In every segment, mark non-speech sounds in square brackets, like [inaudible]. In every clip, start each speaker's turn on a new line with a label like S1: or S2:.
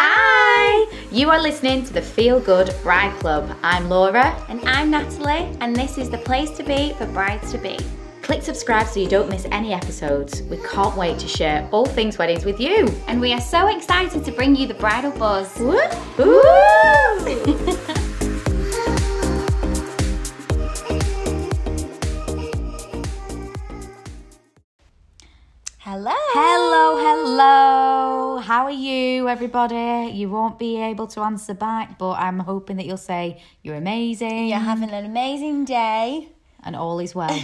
S1: Hi! You are listening to the Feel Good Bride Club. I'm Laura.
S2: And I'm Natalie, and this is the place to be for brides to be.
S1: Click subscribe so you don't miss any episodes. We can't wait to share all things weddings with you.
S2: And we are so excited to bring you the bridal buzz.
S1: Woo! Woo!
S2: Hello.
S1: Hello, hello. How are you, everybody? You won't be able to answer back, but I'm hoping that you'll say you're amazing
S2: You're having an amazing day.
S1: and all is well. [laughs]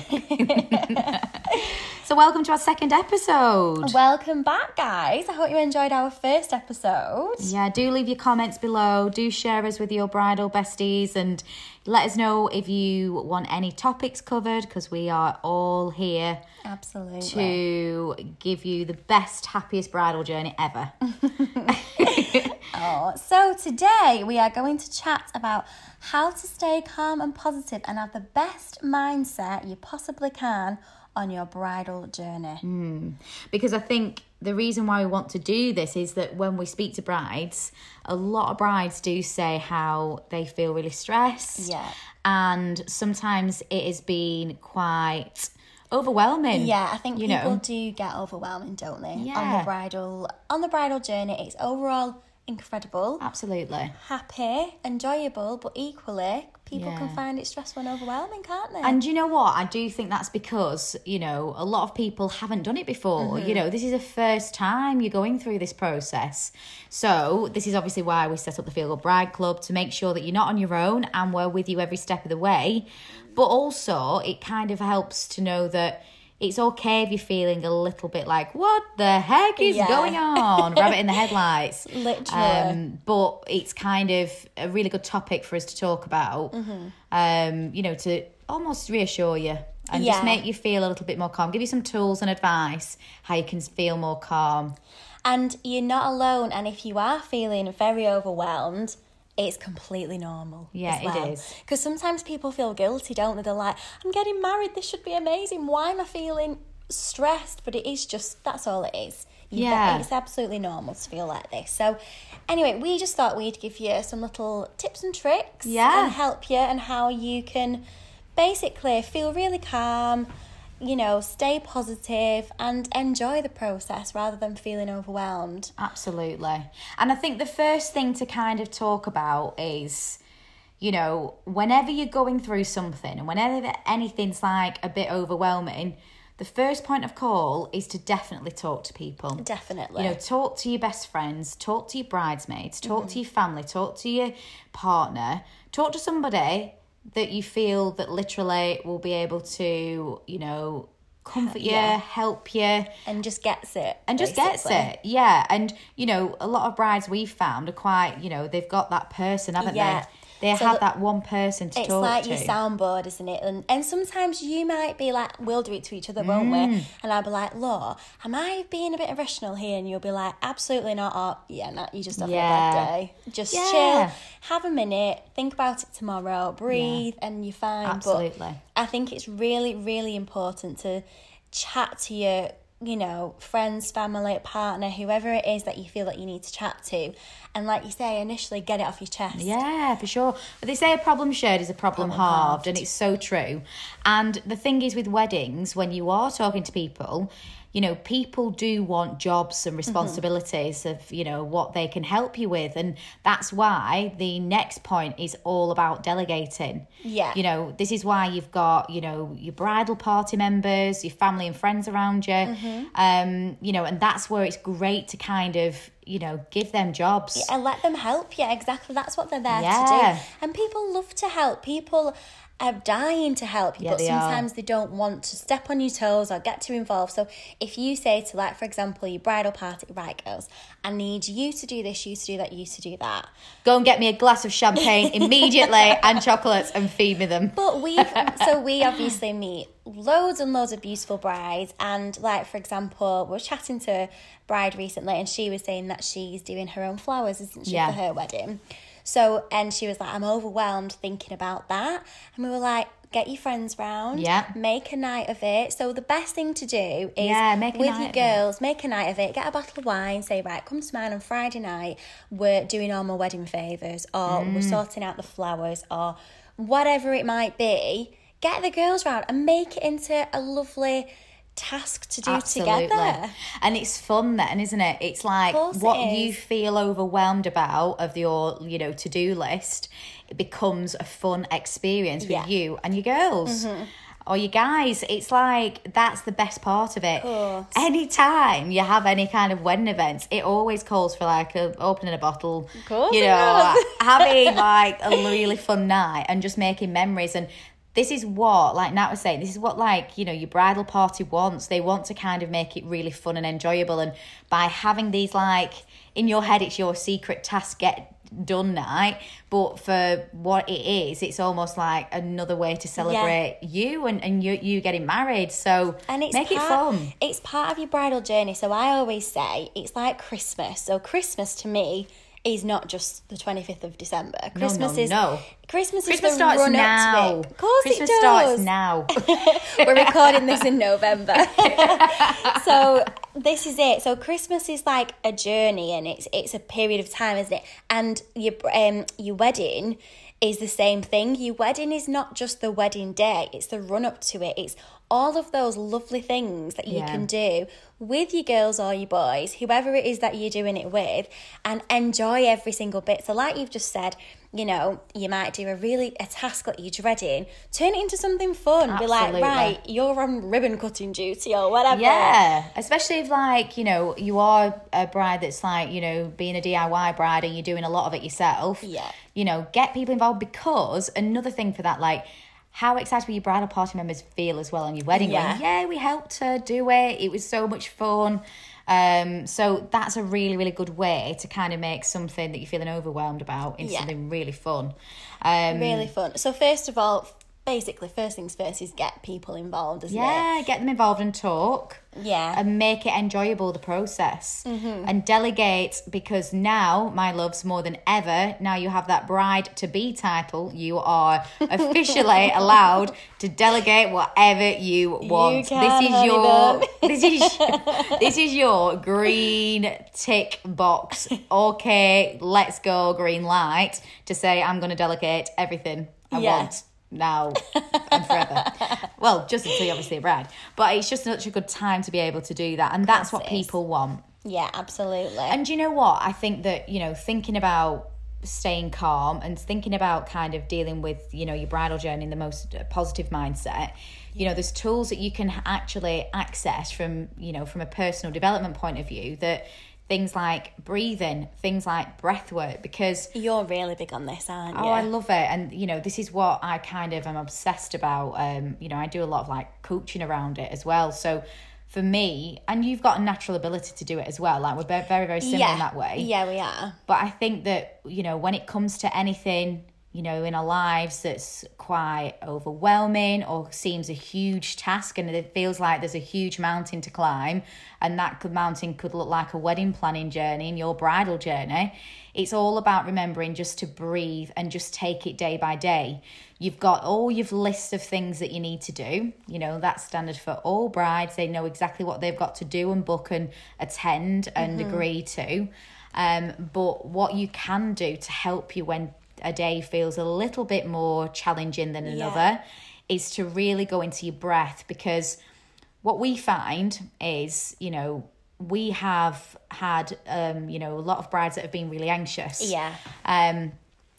S1: so, welcome to our second episode.
S2: Welcome back, guys. I hope you enjoyed our first episode.
S1: Yeah, do leave your comments below. Do share us with your bridal besties and let us know if you want any topics covered because we are all here
S2: Absolutely.
S1: to give you the best, happiest bridal journey ever. [laughs]
S2: Oh, so today we are going to chat about how to stay calm and positive and have the best mindset you possibly can on your bridal journey. Hmm.
S1: because I think the reason why we want to do this is that when we speak to brides, a lot of brides do say how they feel really stressed.
S2: Yeah.
S1: And sometimes it has been quite overwhelming.
S2: Yeah, I think
S1: you
S2: people
S1: know.
S2: do get overwhelming, don't they?
S1: Yeah.
S2: On the bridal on the bridal journey, it's overall incredible,
S1: Absolutely.
S2: happy, enjoyable, but equally people
S1: Yeah.
S2: can find it stressful and overwhelming, can't they?
S1: And you know what? I do think that's because, you know, a lot of people haven't done it before. You mm-hmm. know, this is the first time you're going through this process. So, this is obviously why we set up the Feel Good Bride Club to make sure that you're not on your own and we're with you every step of the way. But also, it kind of helps to know that it's okay if you're feeling a little bit like, what the heck is
S2: Yeah.
S1: going on? [laughs] Rabbit in the headlights.
S2: Literally.
S1: Um, but it's kind of a really good topic for us to talk about.
S2: Mm-hmm.
S1: Um, you know, to almost reassure you and
S2: Yeah.
S1: just make you feel a little bit more calm. Give you some tools and advice how you can feel more calm.
S2: And you're not alone. And if you are feeling very overwhelmed, it's completely normal.
S1: Yeah,
S2: well.
S1: is.
S2: Because sometimes people feel guilty, don't they? They're like, I'm getting married, this should be amazing. Why am I feeling stressed? But it is just, that's all it is. You-
S1: Yeah.
S2: It's absolutely normal to feel like this. So, anyway, we just thought we'd give you some little tips and tricks
S1: Yeah.
S2: and help you and how you can basically feel really calm you know, stay positive and enjoy the process rather than feeling overwhelmed.
S1: Absolutely. And I think the first thing to kind of talk about is, you know, whenever you're going through something and whenever anything's like a bit overwhelming, the first point of call is to definitely talk to people.
S2: Definitely.
S1: You know, talk to your best friends, talk to your bridesmaids, talk
S2: Mm-hmm.
S1: to your family, talk to your partner, talk to somebody that you feel that literally will be able to, you know, comfort you,
S2: Yeah.
S1: help you
S2: and just gets it.
S1: and just gets it yeah and you know a lot of brides we've found are quite you know they've got that person haven't
S2: Yeah.
S1: They
S2: So
S1: have that one person to talk to.
S2: It's
S1: talk
S2: like
S1: to
S2: your soundboard, isn't it? And and sometimes you might be like, we'll do it to each other, won't
S1: Mm.
S2: we? And I'll be like, Law, am I being a bit irrational here? And you'll be like, absolutely not. Or, yeah, no, you just having a bad day. Just
S1: Yeah.
S2: chill, have a minute, think about it tomorrow, breathe, and you're fine.
S1: Absolutely.
S2: But I think it's really, really important to chat to your, you know, friends, family, partner, whoever it is that you feel that you need to chat to. And like you say, initially get it off your chest.
S1: Yeah, for sure. But they say a problem shared is a problem,
S2: Problem
S1: halved,
S2: halved.
S1: and it's so true. And the thing is with weddings, when you are talking to people, you know, people do want jobs
S2: Mm-hmm.
S1: and responsibilities of, you know, what they can help you with. And that's why the next point is all about delegating.
S2: Yeah.
S1: You know, this is why you've got, you know, your bridal party members, your family and friends around you.
S2: Mm-hmm.
S1: Um, you know, and that's where it's great to kind of, you know, give them jobs.
S2: Yeah, and let them help you. Exactly, that's what they're there to do. And people love to help. People are dying to help you,
S1: Yeah,
S2: but
S1: they are.
S2: sometimes they don't want to step on your toes or get too involved. So if you say to, like, for example, your bridal party, right, girls, I need you to do this, you to do that, you to do that.
S1: Go and get me a glass of champagne [laughs] immediately and chocolates and feed me them.
S2: But we've [laughs] so we obviously meet loads and loads of beautiful brides, and like for example, we were chatting to a bride recently, and she was saying that she's doing her own flowers, isn't she,
S1: Yeah.
S2: for her wedding? So and she was like, I'm overwhelmed thinking about that, and we were like, get your friends round.
S1: Yeah.
S2: Make a night of it. So the best thing to do is
S1: Yeah, make
S2: with your girls, make a night of it. Get a bottle of wine. Say right, come to mine on Friday night. We're doing all my wedding favors, or
S1: Mm.
S2: we're sorting out the flowers, or whatever it might be. Get the girls round and make it into a lovely task to do together.
S1: And it's fun then, isn't it? It's like what
S2: it
S1: you feel overwhelmed about of your, you know, to-do list, it becomes a fun experience with
S2: Yeah. Mm-hmm.
S1: you and your girls. Or your guys, it's like that's the best part of it.
S2: course.
S1: Anytime you have any kind of wedding events, it always calls for like a, opening a bottle,
S2: course
S1: you know, having [laughs] like a really fun night and just making memories and this is what like nat was saying this is what like you know your bridal party wants. They want to kind of make it really fun and enjoyable. And by having these like in your head it's your secret task get done night but for what it is it's almost like another way to celebrate you and, and you you getting married. So
S2: And it's
S1: make it fun.
S2: It's part of your bridal journey. So I always say it's like Christmas. So Christmas to me is not just the twenty fifth of December. Christmas
S1: no,
S2: is
S1: no.
S2: Christmas,
S1: christmas
S2: is the
S1: starts
S2: run
S1: now
S2: up to it. Of course
S1: christmas
S2: it does.
S1: starts now [laughs] [laughs]
S2: We're recording this in November. [laughs] so this is it. So Christmas is like a journey and it's it's a period of time, isn't it? And your um your wedding is the same thing. Your wedding is not just the wedding day, it's the run up to it. It's all of those lovely things that you
S1: Yeah.
S2: can do with your girls or your boys, whoever it is that you're doing it with, and enjoy every single bit. So, like you've just said, you know, you might do a really a task that you're dreading, turn it into something fun. Be like, right, you're on ribbon cutting duty or whatever.
S1: Yeah, especially if like you know you are a bride that's like you know being a DIY bride and you're doing a lot of it yourself.
S2: Yeah.
S1: you know, get people involved because another thing for that, like how excited will your bridal party members feel as well on your wedding?
S2: Yeah.
S1: Yeah, we helped her do it. It was so much fun. Um, so that's a really, really good way to kind of make something that you're feeling overwhelmed about into
S2: Yeah.
S1: something really fun. Um,
S2: Really fun. So, first of all, basically, first things first is get people involved, isn't it?
S1: yeah, get them involved and talk.
S2: Yeah.
S1: and make it enjoyable the process
S2: Mm-hmm.
S1: and delegate because now my loves more than ever now you have that bride to be title you are officially [laughs] allowed to delegate whatever you want
S2: can, [laughs]
S1: this is your this is this is your green tick box okay let's go green light to say i'm going to delegate everything i
S2: Yeah.
S1: want now and forever. [laughs] well, just until you're obviously a bride. But it's just such a good time to be able to do that. And that's what
S2: Course it is.
S1: people want.
S2: Yeah, absolutely.
S1: And you know what? I think that, you know, thinking about staying calm and thinking about kind of dealing with, you know, your bridal journey in the most positive mindset, you know, there's tools that you can actually access from, you know, from a personal development point of view that things like breathing, things like breath work, because
S2: You're really big on this, aren't you?
S1: Oh, I love it. And, you know, this is what I kind of am obsessed about. Um, you know, I do a lot of like coaching around it as well. So for me, and you've got a natural ability to do it as well. Like we're very, very similar
S2: yeah.
S1: in that way.
S2: Yeah, we are.
S1: But I think that, you know, when it comes to anything, you know, in our lives that's quite overwhelming or seems a huge task and it feels like there's a huge mountain to climb and that could, mountain could look like a wedding planning journey and your bridal journey. It's all about remembering just to breathe and just take it day by day. You've got all your list of things that you need to do. You know, that's standard for all brides. They know exactly what they've got to do and book and attend and agree to. Um, but what you can do to help you when a day feels a little bit more challenging than another is to really go into your breath because what we find is, you know, we have had, um, you know, a lot of brides that have been really anxious.
S2: Yeah.
S1: Um,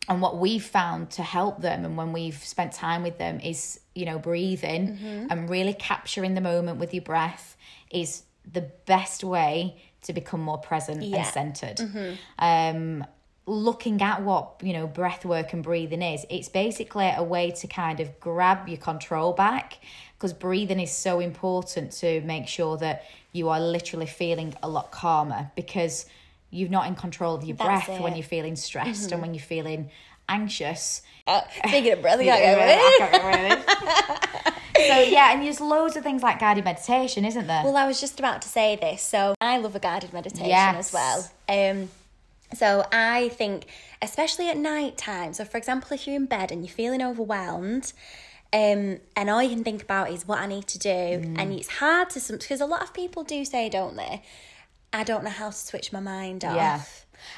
S1: and what we've found to help them and when we've spent time with them is, you know, breathing
S2: Mm-hmm.
S1: and really capturing the moment with your breath is the best way to become more present
S2: Yeah.
S1: and centered. Um, looking at what, you know, breath work and breathing is, it's basically a way to kind of grab your control back because breathing is so important to make sure that you are literally feeling a lot calmer because you're not in control of your
S2: That's
S1: breath when you're feeling stressed and when you're feeling anxious.
S2: Uh, speaking of breath, I can't go with
S1: so yeah, and there's loads of things like guided meditation, isn't there?
S2: Well, I was just about to say this. So I love a guided meditation
S1: Yes.
S2: as well. Um, so I think, especially at night time. So, for example, if you're in bed and you're feeling overwhelmed, Um, and all you can think about is what I need to do.
S1: Mm.
S2: And it's hard to some because a lot of people do say, don't they? I don't know how to switch my mind off.
S1: Yeah.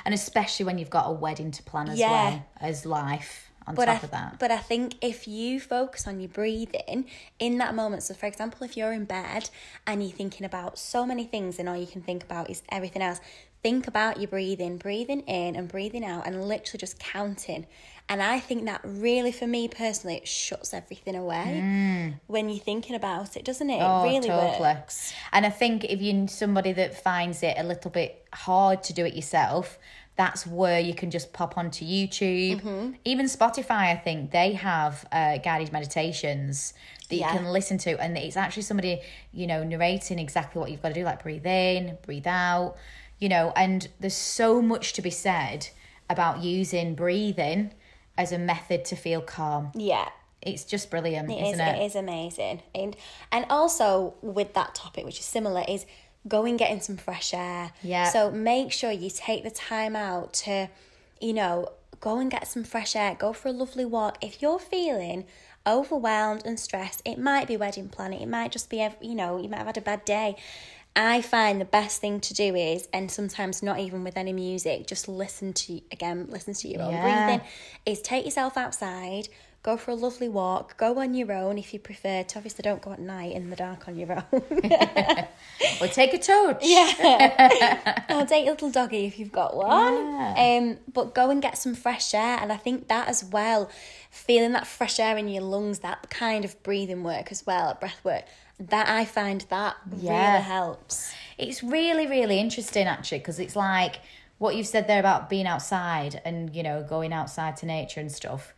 S1: And especially when you've got a wedding to plan as
S2: Yeah.
S1: well as life on
S2: But
S1: top
S2: I,
S1: of that.
S2: but I think if you focus on your breathing in that moment, so for example, if you're in bed and you're thinking about so many things and all you can think about is everything else, think about your breathing, breathing in and breathing out, and literally just counting. And I think that really, for me personally, it shuts everything away when you're thinking about it, doesn't it?
S1: Mm. Oh,
S2: it really
S1: totally.
S2: works.
S1: And I think if you're somebody that finds it a little bit hard to do it yourself, that's where you can just pop onto YouTube.
S2: Mm-hmm.
S1: Even Spotify, I think they have uh, guided meditations that
S2: Yeah.
S1: you can listen to, and it's actually somebody you know narrating exactly what you've got to do, like breathe in, breathe out, you know. And there's so much to be said about using breathing as a method to feel calm.
S2: Yeah.
S1: It's just brilliant,
S2: It
S1: isn't
S2: is,
S1: it?
S2: it is amazing. And and also with that topic, which is similar, is going getting some fresh air.
S1: Yeah.
S2: So make sure you take the time out to, you know, go and get some fresh air. Go for a lovely walk. If you're feeling overwhelmed and stressed, it might be wedding planning. It might just be, you know, you might have had a bad day. I find the best thing to do is, and sometimes not even with any music, just listen to again, listen to your own
S1: Yeah.
S2: breathing. Is take yourself outside, go for a lovely walk, go on your own if you prefer to. Obviously, don't go at night in the dark on your own. [laughs]
S1: Or take a touch.
S2: yeah, [laughs] or date your little doggy if you've got one.
S1: Yeah.
S2: Um, but go and get some fresh air, and I think that as well, feeling that fresh air in your lungs, that kind of breathing work as well, breath work. That I find that
S1: Yeah.
S2: really helps.
S1: It's really, really interesting actually, because it's like what you've said there about being outside and, you know, going outside to nature and stuff.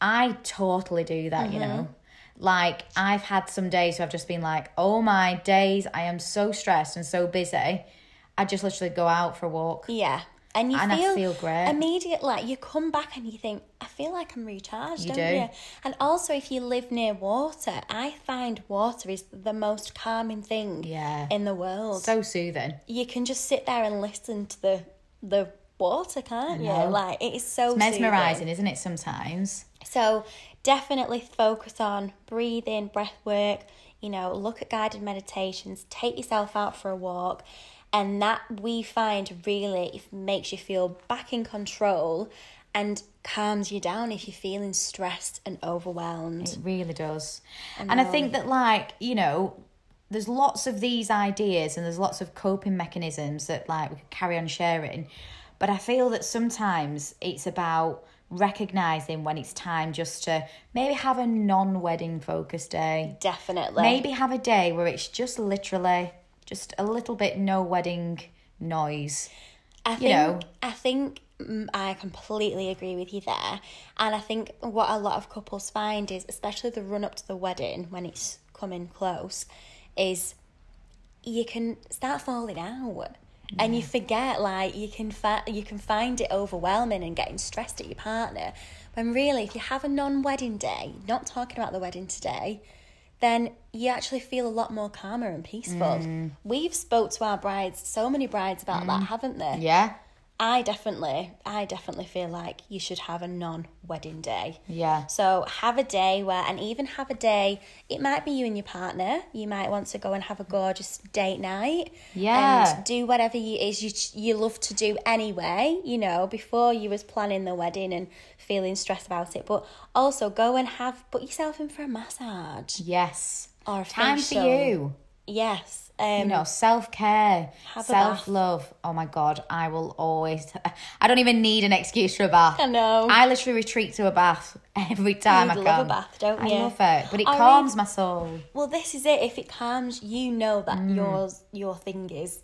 S1: I totally do that, you know. Mm-hmm. Like, I've had some days where I've just been like, oh my days, I am so stressed and so busy. I just literally go out for a walk.
S2: Yeah. And you
S1: And
S2: feel,
S1: feel great.
S2: immediate like you come back and you think, I feel like I'm recharged,
S1: You
S2: don't
S1: do.
S2: you? And also if you live near water, I find water is the most calming thing
S1: Yeah.
S2: in the world.
S1: So soothing.
S2: you can just sit there and listen to the the water, can't you? Like it is so
S1: Mesmerizing,
S2: soothing.
S1: isn't it, sometimes?
S2: So definitely focus on breathing, breath work, you know, look at guided meditations, take yourself out for a walk. And that we find really makes you feel back in control and calms you down if you're feeling stressed and overwhelmed.
S1: It really does. and I think that, like, you know, there's lots of these ideas and there's lots of coping mechanisms that, like, we could carry on sharing. But I feel that sometimes it's about recognizing when it's time just to maybe have a non wedding focused day.
S2: Definitely.
S1: Maybe have a day where it's just literally just a little bit no wedding noise.
S2: I think,
S1: know.
S2: I think mm, I completely agree with you there. And I think what a lot of couples find is, especially the run up to the wedding when it's coming close, is you can start falling out. And you forget, like you can fi- you can find it overwhelming and getting stressed at your partner. When really, if you have a non-wedding day, not talking about the wedding today, then you actually feel a lot more calmer and peaceful.
S1: Mm.
S2: We've spoke to our brides, so many brides about that, haven't they?
S1: Yeah.
S2: I definitely, I definitely feel like you should have a non-wedding day.
S1: Yeah.
S2: So have a day where, and even have a day. It might be you and your partner. You might want to go and have a gorgeous date night.
S1: Yeah.
S2: And do whatever you is you you love to do anyway. You know, before you was planning the wedding and feeling stressed about it. But also go and have put yourself in for a massage
S1: Yes.
S2: or a
S1: Time for you.
S2: Yes. Um,
S1: you know, self care,
S2: Have a bath.
S1: self love. Oh my god, I will always. [laughs] I don't even need an excuse for a bath.
S2: I know.
S1: I literally retreat to a bath [laughs] every time I
S2: You
S1: can.
S2: love a bath, don't
S1: I
S2: you?
S1: love it, but it
S2: I
S1: calms my soul.
S2: Well, this is it. If it calms, you know that
S1: Mm.
S2: yours your thing is.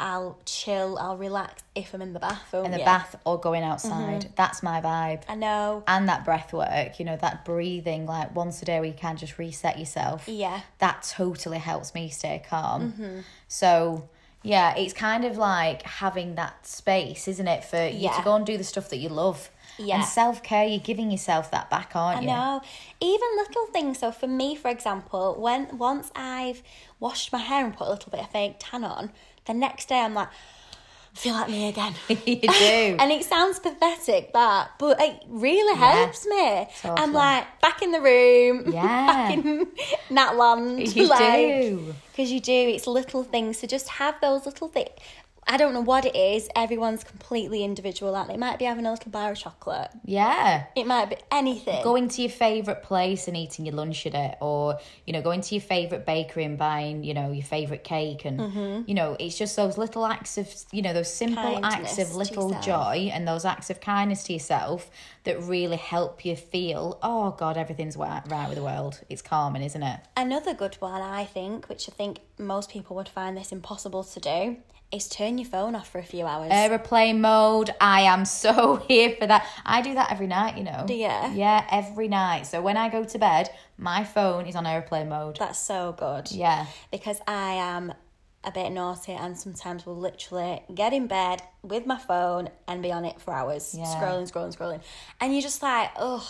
S2: I'll chill. I'll relax if I'm in the bath.
S1: In the bath or going outside.
S2: Mm-hmm.
S1: That's my vibe.
S2: I know.
S1: And that breath work, you know, that breathing, like once a day where you can just reset yourself.
S2: Yeah.
S1: That totally helps me stay calm.
S2: Mm-hmm.
S1: So, yeah, it's kind of like having that space, isn't it, for you
S2: Yeah.
S1: to go and do the stuff that you love.
S2: Yeah.
S1: And self care, you're giving yourself that back, aren't
S2: I
S1: you?
S2: know. Even little things. So for me, for example, when once I've washed my hair and put a little bit of fake tan on, the next day I'm like, I feel like me again. [laughs]
S1: you do. [laughs]
S2: And it sounds pathetic, that, but it really helps me.
S1: totally.
S2: I'm like back in the room, [laughs]
S1: Yeah.
S2: back in Natland.
S1: You
S2: like,
S1: do.
S2: Because you do, it's little things. So just have those little things. I don't know what it is. Everyone's completely individual, aren't they? It might be having a little bar of chocolate.
S1: Yeah.
S2: It might be anything.
S1: Going to your favourite place and eating your lunch at it, or, you know, going to your favourite bakery and buying, you know, your favourite cake. And,
S2: Mm-hmm.
S1: you know, it's just those little acts of, you know, those simple acts of little joy and those acts of kindness to yourself that really help you feel, oh, God, everything's right with the world. It's calming, isn't it?
S2: Another good one, I think, which I think most people would find this impossible to do, is turn your phone off for a few hours.
S1: Aeroplane mode. I am so [laughs] here for that. I do that every night, you know.
S2: Do ya?
S1: Yeah, every night. So when I go to bed, my phone is on aeroplane mode.
S2: That's so good.
S1: Yeah.
S2: Because I am a bit naughty and sometimes will literally get in bed with my phone and be on it for hours.
S1: Yeah.
S2: Scrolling, scrolling, scrolling. And you're just like, ugh,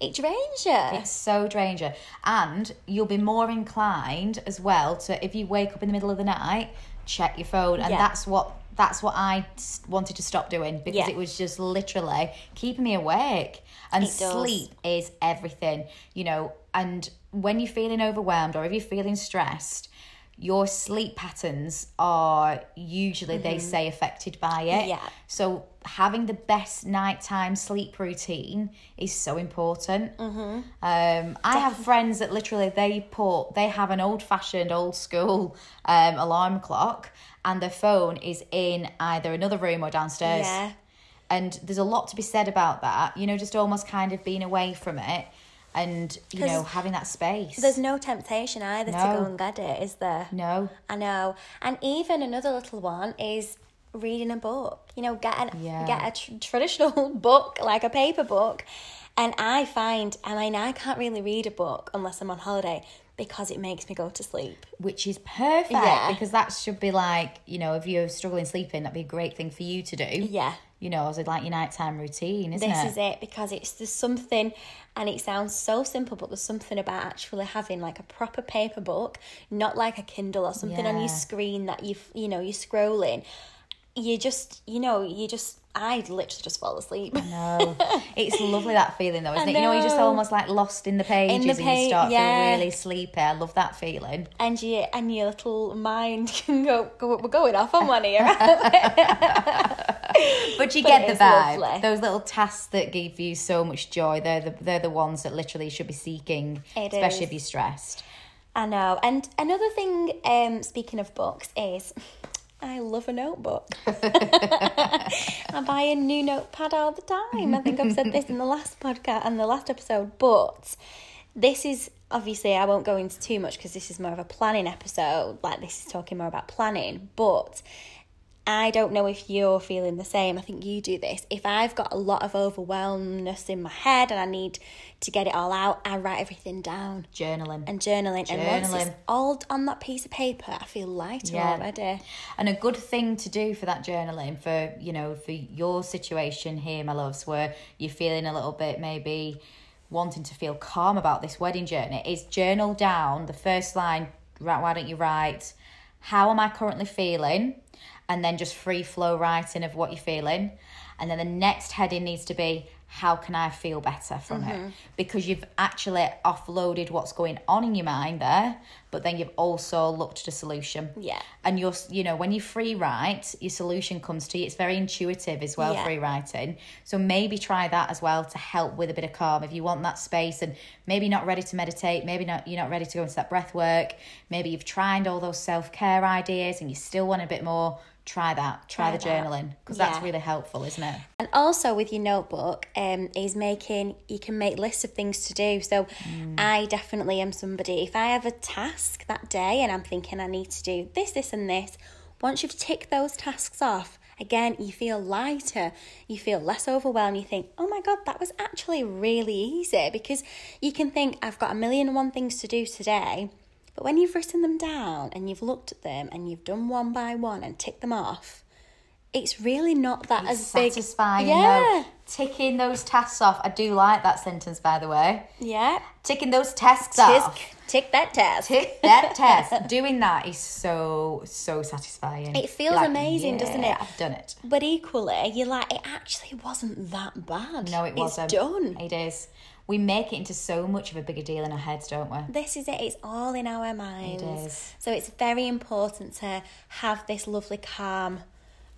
S2: it drains you.
S1: It's so drains you. And you'll be more inclined as well to, if you wake up in the middle of the night, check your phone. And
S2: Yeah.
S1: that's what. That's what I wanted to stop doing because
S2: Yeah.
S1: it was just literally keeping me awake. And sleep is everything, you know. And when you're feeling overwhelmed or if you're feeling stressed, your sleep patterns are usually, they say, affected by it.
S2: Mm-hmm. Yeah.
S1: So having the best nighttime sleep routine is so important. Mm-hmm. Um, I have friends that literally they put they have an old fashioned, old school um, alarm clock, and their phone is in either another room or downstairs.
S2: Yeah.
S1: And there's a lot to be said about that. You know, just almost kind of being away from it, and you know having that space.
S2: There's no temptation either to go and get it, is there?
S1: no.
S2: I know. And even another little one is reading a book. You know, get an,
S1: Yeah.
S2: get a tr- traditional [laughs] book, like a paper book. And I find, I mean, I can't really read a book unless I'm on holiday because it makes me go to sleep.
S1: which is perfect
S2: Yeah.
S1: because that should be like you know if you're struggling sleeping that'd be a great thing for you to do
S2: Yeah.
S1: you know as a, like your nighttime routine isn't
S2: This is it because it's there's something, and it sounds so simple, but there's something about actually having like a proper paper book, not like a Kindle or something on your screen that you you know you're scrolling. You just you know you just I literally just fall asleep.
S1: no it's lovely that feeling though [laughs] isn't it you know you're just almost like lost in the pages
S2: the
S1: and you
S2: pa-
S1: start
S2: yeah.
S1: feeling really sleepy i love that feeling
S2: and you and your little mind [laughs] can go, go we're going off on one here. [laughs]
S1: but you
S2: But
S1: get the vibe
S2: lovely.
S1: those little tasks that give you so much joy they're the, they're the ones that literally you should be seeking
S2: It
S1: especially
S2: is.
S1: if you're stressed
S2: I know. And another thing, um, speaking of books, is I love a notebook. [laughs] [laughs] I buy a new notepad all the time. I think I've said this in the last podcast and the last episode, but this is obviously I won't go into too much because this is more of a planning episode. Like this is talking more about planning, but I don't know if you're feeling the same. I think you do this. If I've got a lot of overwhelmness in my head and I need to get it all out, I write everything down
S1: journaling
S2: and journaling. And once it's
S1: Journaling.
S2: all on that piece of paper, I feel lighter
S1: Yeah.
S2: already.
S1: And a good thing to do for that journaling, for you know, for your situation here, my loves, where you're feeling a little bit maybe wanting to feel calm about this wedding journey, is journal down the first line. Right? Why don't you write? How am I currently feeling? And then just free flow writing of what you're feeling. And then the next heading needs to be how can I feel better from
S2: Mm-hmm.
S1: it? Because you've actually offloaded what's going on in your mind there, but then you've also looked at a solution
S2: Yeah.
S1: and you're you know when you free write your solution comes to you it's very intuitive as well
S2: Yeah.
S1: free writing so maybe try that as well to help with a bit of calm if you want that space and maybe not ready to meditate maybe not you're not ready to go into that breath work maybe you've tried all those self-care ideas and you still want a bit more try that try,
S2: Try
S1: the
S2: that.
S1: journaling because that's really helpful isn't it
S2: And also with your notebook, um, is making you can make lists of things to do. So I definitely am somebody. If I have a task that day and I'm thinking I need to do this, this, and this, once you've ticked those tasks off, again you feel lighter. You feel less overwhelmed. You think, oh my god, that was actually really easy because you can think I've got a million and one things to do today. But when you've written them down and you've looked at them and you've done one by one and ticked them off, it's really not that
S1: It's
S2: as big.
S1: satisfying.
S2: Yeah.
S1: though. Ticking those tasks off. I do like that sentence, by the way.
S2: Yeah.
S1: Ticking those tasks off.
S2: Tick that task.
S1: Tick that test. [laughs] Doing that is so so satisfying.
S2: It feels
S1: You're
S2: amazing, doesn't it?"
S1: I've done it.
S2: But equally, you're like, it actually wasn't that bad.
S1: No, it wasn't.
S2: It's done.
S1: It is. We make it into so much of a bigger deal in our heads, don't we?
S2: This is it. It's all in our minds.
S1: is.
S2: So it's very important to have this lovely, calm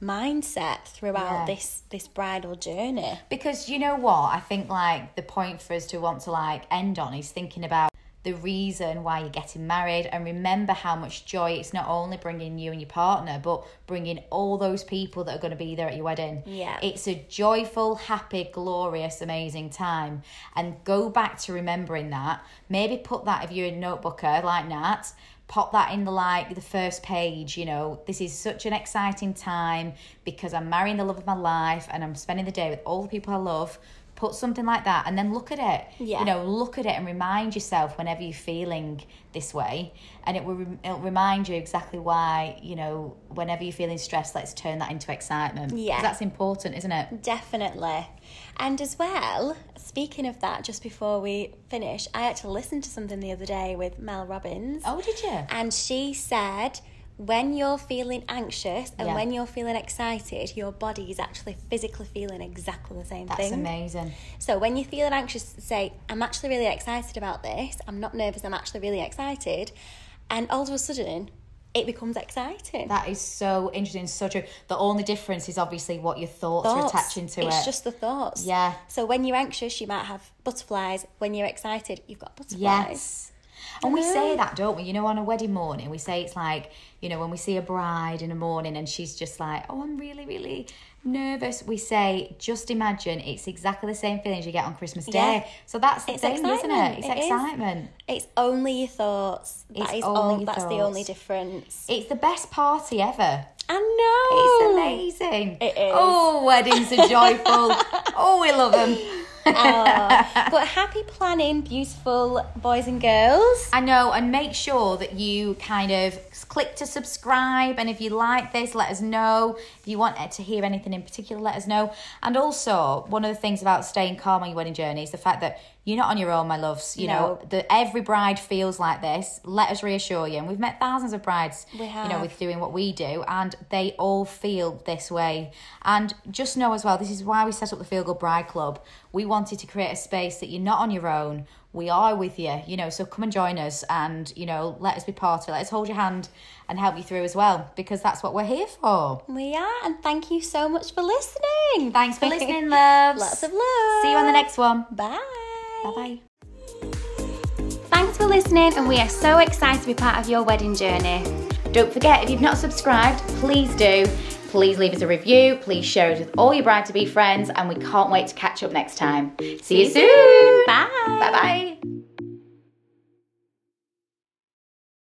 S2: mindset throughout
S1: Yeah.
S2: this this bridal journey.
S1: Because you know what? I think like the point for us to want to like end on is thinking about the reason why you're getting married and remember how much joy it's not only bringing you and your partner but bringing all those people that are going to be there at your wedding.
S2: Yeah.
S1: it's a joyful happy glorious amazing time. And go back to remembering that. Maybe put that if you're a notebooker like nat pop that in the like the first page you know this is such an exciting time because i'm marrying the love of my life and i'm spending the day with all the people i love put something like that and then look at it
S2: Yeah.
S1: you know look at it and remind yourself whenever you're feeling this way and it will rem- it'll remind you exactly why you know whenever you're feeling stressed let's turn that into excitement
S2: yeah
S1: that's important isn't it
S2: Definitely. And as well, speaking of that, just before we finish, I actually listened to something the other day with Mel Robbins.
S1: oh did you
S2: And she said, when you're feeling anxious and
S1: Yeah.
S2: when you're feeling excited, your body is actually physically feeling exactly the same
S1: that's
S2: thing.
S1: That's amazing
S2: So when you're feeling anxious, say, I'm actually really excited about this. I'm not nervous, I'm actually really excited. And all of a sudden, it becomes exciting.
S1: That is so interesting, so true. The only difference is obviously what your thoughts, are attaching to
S2: it's
S1: it.
S2: It's just the thoughts.
S1: Yeah.
S2: So when you're anxious, you might have butterflies. When you're excited, you've got butterflies.
S1: Yes. And we say that, don't we? You know, on a wedding morning, we say it's like, you know, when we see a bride in the morning and she's just like, oh, I'm really, really nervous. We say, just imagine it's exactly the same feelings you get on Christmas Day.
S2: Yeah.
S1: So that's the
S2: It's
S1: thing, isn't
S2: excitement.
S1: it? It's
S2: It is.
S1: excitement.
S2: It's only your thoughts. That
S1: It's
S2: is
S1: only
S2: all. That's the only difference.
S1: It's the best party ever.
S2: I know.
S1: It's amazing.
S2: It is.
S1: Oh, weddings are joyful. [laughs] oh, we love them.
S2: Oh, [laughs] but happy planning, beautiful boys and girls.
S1: I know, and make sure that you kind of click to subscribe. And if you like this, let us know. If you want to hear anything in particular, let us know. And also, one of the things about staying calm on your wedding journey is the fact that you're not on your own, my loves. You know,
S2: No.
S1: that every bride feels like this. Let us reassure you. And we've met thousands of brides,
S2: We
S1: you know, with doing what we do, and they all feel this way. And just know as well, this is why we set up the Feel Good Bride Club. We wanted to create a space that you're not on your own. We are with you, you know, so come and join us and, you know, let us be part of it. Let us hold your hand and help you through as well, because that's what we're here for.
S2: We are, and thank you so much for listening.
S1: Thanks for [laughs] listening, loves.
S2: Lots of love.
S1: See you on the next one.
S2: Bye.
S1: Bye bye.
S2: Thanks for listening, and we are so excited to be part of your wedding journey.
S1: Don't forget, if you've not subscribed, please do. Please leave us a review. Please share it with all your bride to be friends, and we can't wait to catch up next time. See you soon.
S2: Bye.
S1: Bye bye.